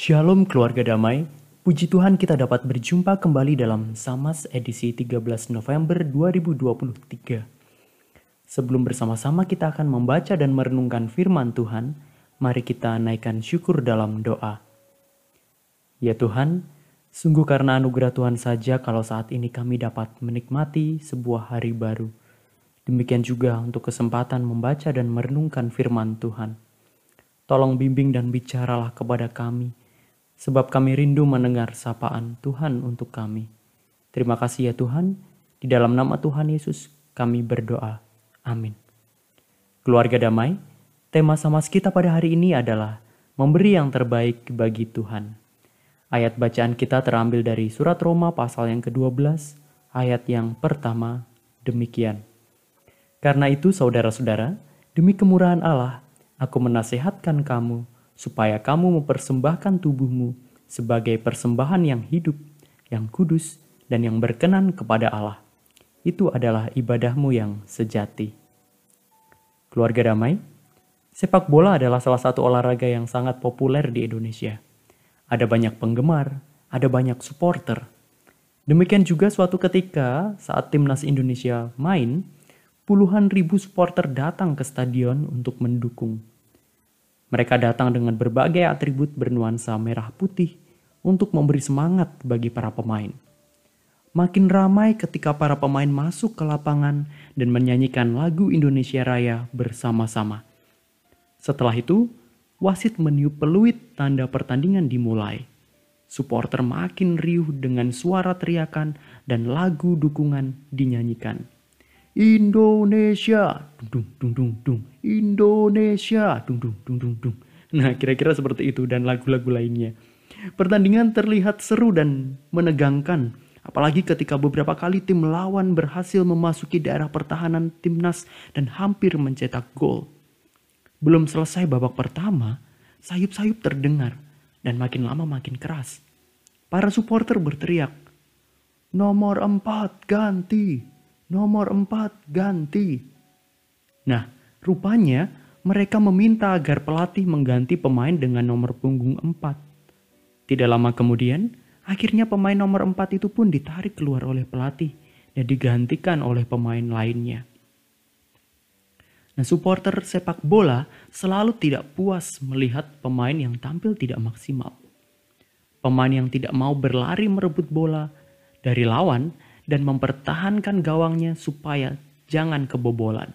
Shalom keluarga damai, puji Tuhan kita dapat berjumpa kembali dalam Samas edisi 13 November 2023. Sebelum bersama-sama kita akan membaca dan merenungkan firman Tuhan, mari kita naikkan syukur dalam doa. Ya Tuhan, sungguh karena anugerah Tuhan saja kalau saat ini kami dapat menikmati sebuah hari baru. Demikian juga untuk kesempatan membaca dan merenungkan firman Tuhan. Tolong bimbing dan bicaralah kepada kami, sebab kami rindu mendengar sapaan Tuhan untuk kami. Terima kasih ya Tuhan, di dalam nama Tuhan Yesus kami berdoa. Amin. Keluarga damai, tema samas kita pada hari ini adalah memberi yang terbaik bagi Tuhan. Ayat bacaan kita terambil dari surat Roma pasal yang ke-12, ayat yang pertama, demikian. Karena itu saudara-saudara, demi kemurahan Allah, aku menasehatkan kamu supaya kamu mempersembahkan tubuhmu sebagai persembahan yang hidup, yang kudus, dan yang berkenan kepada Allah. Itu adalah ibadahmu yang sejati. Keluarga damai, sepak bola adalah salah satu olahraga yang sangat populer di Indonesia. Ada banyak penggemar, ada banyak supporter. Demikian juga suatu ketika saat timnas Indonesia main, puluhan ribu supporter datang ke stadion untuk mendukung. Mereka datang dengan berbagai atribut bernuansa merah putih untuk memberi semangat bagi para pemain. Makin ramai ketika para pemain masuk ke lapangan dan menyanyikan lagu Indonesia Raya bersama-sama. Setelah itu, wasit meniup peluit tanda pertandingan dimulai. Supporter makin riuh dengan suara teriakan dan lagu dukungan dinyanyikan. Indonesia, dung dung dung dung, Indonesia, dung dung dung dung dung. Nah, kira-kira seperti itu dan lagu-lagu lainnya. Pertandingan terlihat seru dan menegangkan, apalagi ketika beberapa kali tim lawan berhasil memasuki daerah pertahanan timnas dan hampir mencetak gol. Belum selesai babak pertama, sayup-sayup terdengar dan makin lama makin keras. Para supporter berteriak, Nomor empat ganti, nomor 4 ganti. Nah, rupanya mereka meminta agar pelatih mengganti pemain dengan nomor punggung 4. Tidak lama kemudian, akhirnya pemain nomor 4 itu pun ditarik keluar oleh pelatih dan digantikan oleh pemain lainnya. Nah, supporter sepak bola selalu tidak puas melihat pemain yang tampil tidak maksimal. Pemain yang tidak mau berlari merebut bola dari lawan dan mempertahankan gawangnya supaya jangan kebobolan.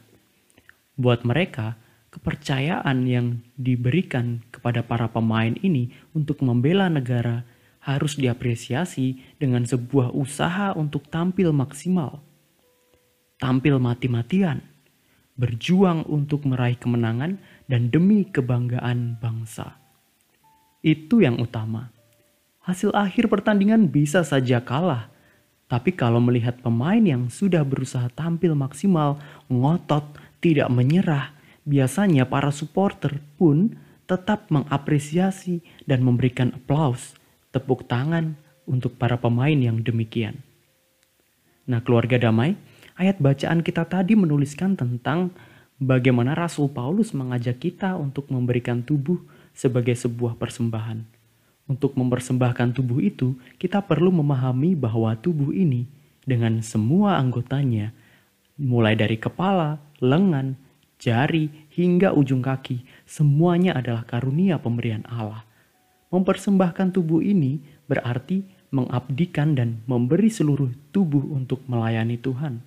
Buat mereka, kepercayaan yang diberikan kepada para pemain ini untuk membela negara harus diapresiasi dengan sebuah usaha untuk tampil maksimal. Tampil mati-matian, berjuang untuk meraih kemenangan dan demi kebanggaan bangsa. Itu yang utama. Hasil akhir pertandingan bisa saja kalah, tapi kalau melihat pemain yang sudah berusaha tampil maksimal, ngotot, tidak menyerah, biasanya para supporter pun tetap mengapresiasi dan memberikan aplaus, tepuk tangan untuk para pemain yang demikian. Nah, keluarga damai, ayat bacaan kita tadi menuliskan tentang bagaimana Rasul Paulus mengajak kita untuk memberikan tubuh sebagai sebuah persembahan. Untuk mempersembahkan tubuh itu, kita perlu memahami bahwa tubuh ini dengan semua anggotanya, mulai dari kepala, lengan, jari, hingga ujung kaki, semuanya adalah karunia pemberian Allah. Mempersembahkan tubuh ini berarti mengabdikan dan memberi seluruh tubuh untuk melayani Tuhan.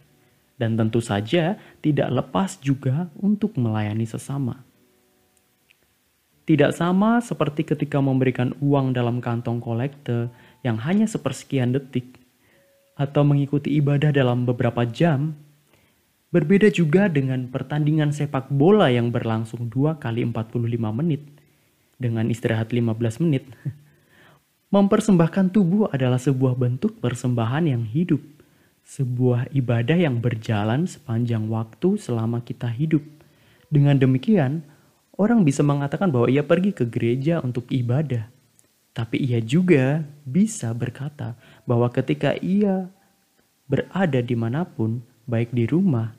Dan tentu saja tidak lepas juga untuk melayani sesama. Tidak sama seperti ketika memberikan uang dalam kantong kolekte yang hanya sepersekian detik atau mengikuti ibadah dalam beberapa jam. Berbeda juga dengan pertandingan sepak bola yang berlangsung 2 kali 45 menit dengan istirahat 15 menit. Mempersembahkan tubuh adalah sebuah bentuk persembahan yang hidup, sebuah ibadah yang berjalan sepanjang waktu selama kita hidup. Dengan demikian, Orang bisa mengatakan bahwa ia pergi ke gereja untuk ibadah, tapi ia juga bisa berkata bahwa ketika ia berada di mana pun, baik di rumah,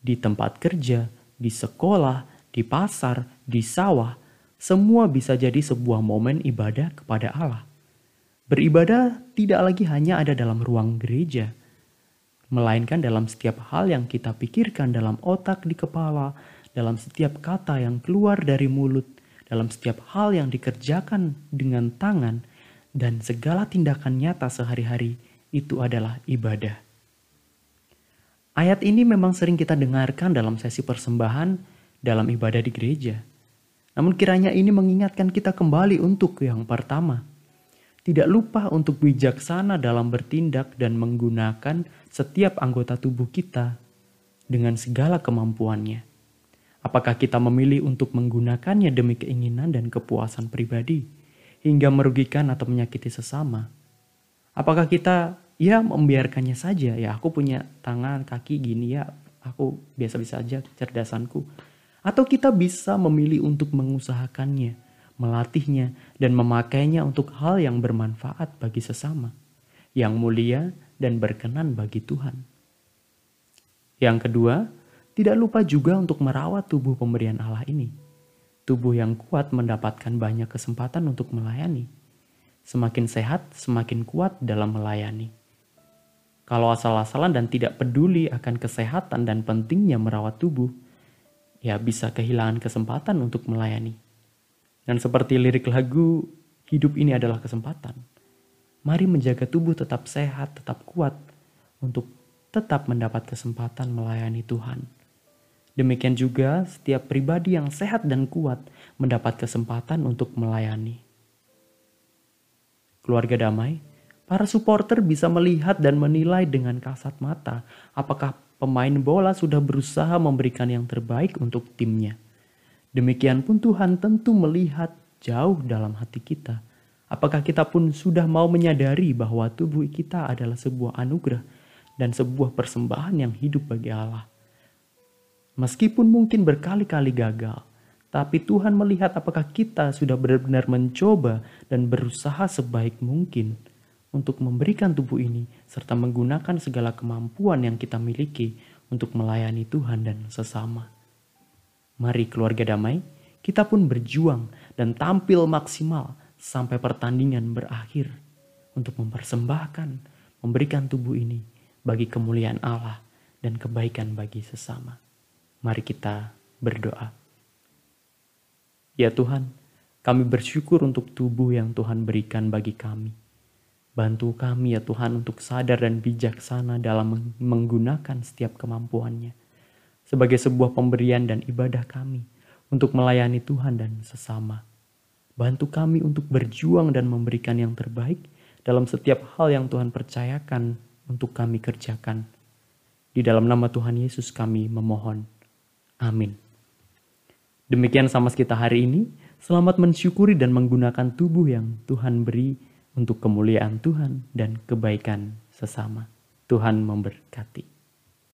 di tempat kerja, di sekolah, di pasar, di sawah, semua bisa jadi sebuah momen ibadah kepada Allah. Beribadah tidak lagi hanya ada dalam ruang gereja, melainkan dalam setiap hal yang kita pikirkan dalam otak di kepala, dalam setiap kata yang keluar dari mulut, dalam setiap hal yang dikerjakan dengan tangan, dan segala tindakan nyata sehari-hari itu adalah ibadah. Ayat ini memang sering kita dengarkan dalam sesi persembahan dalam ibadah di gereja. Namun kiranya ini mengingatkan kita kembali untuk yang pertama. Tidak lupa untuk bijaksana dalam bertindak dan menggunakan setiap anggota tubuh kita dengan segala kemampuannya. Apakah kita memilih untuk menggunakannya demi keinginan dan kepuasan pribadi hingga merugikan atau menyakiti sesama? Apakah kita ya membiarkannya saja ya aku punya tangan kaki gini ya aku biasa-biasa aja cerdasanku atau kita bisa memilih untuk mengusahakannya, melatihnya dan memakainya untuk hal yang bermanfaat bagi sesama, yang mulia dan berkenan bagi Tuhan. Yang kedua, tidak lupa juga untuk merawat tubuh pemberian Allah ini. Tubuh yang kuat mendapatkan banyak kesempatan untuk melayani. Semakin sehat, semakin kuat dalam melayani. Kalau asal-asalan dan tidak peduli akan kesehatan dan pentingnya merawat tubuh, ya bisa kehilangan kesempatan untuk melayani. Dan seperti lirik lagu, hidup ini adalah kesempatan Mari menjaga tubuh tetap sehat, tetap kuat untuk tetap mendapat kesempatan melayani Tuhan. Demikian juga setiap pribadi yang sehat dan kuat mendapat kesempatan untuk melayani. Keluarga damai, para supporter bisa melihat dan menilai dengan kasat mata apakah pemain bola sudah berusaha memberikan yang terbaik untuk timnya. Demikian pun Tuhan tentu melihat jauh dalam hati kita Apakah kita pun sudah mau menyadari bahwa tubuh kita adalah sebuah anugerah dan sebuah persembahan yang hidup bagi Allah? Meskipun mungkin berkali-kali gagal, tapi Tuhan melihat apakah kita sudah benar-benar mencoba dan berusaha sebaik mungkin untuk memberikan tubuh ini serta menggunakan segala kemampuan yang kita miliki untuk melayani Tuhan dan sesama. Mari keluarga damai, kita pun berjuang dan tampil maksimal sampai pertandingan berakhir untuk mempersembahkan, memberikan tubuh ini bagi kemuliaan Allah dan kebaikan bagi sesama. Mari kita berdoa. Ya Tuhan, kami bersyukur untuk tubuh yang Tuhan berikan bagi kami. Bantu kami ya Tuhan untuk sadar dan bijaksana dalam menggunakan setiap kemampuannya sebagai sebuah pemberian dan ibadah kami untuk melayani Tuhan dan sesama. Bantu kami untuk berjuang dan memberikan yang terbaik dalam setiap hal yang Tuhan percayakan untuk kami kerjakan. Di dalam nama Tuhan Yesus kami memohon. Amin. Demikian sama kita hari ini. Selamat mensyukuri dan menggunakan tubuh yang Tuhan beri untuk kemuliaan Tuhan dan kebaikan sesama. Tuhan memberkati.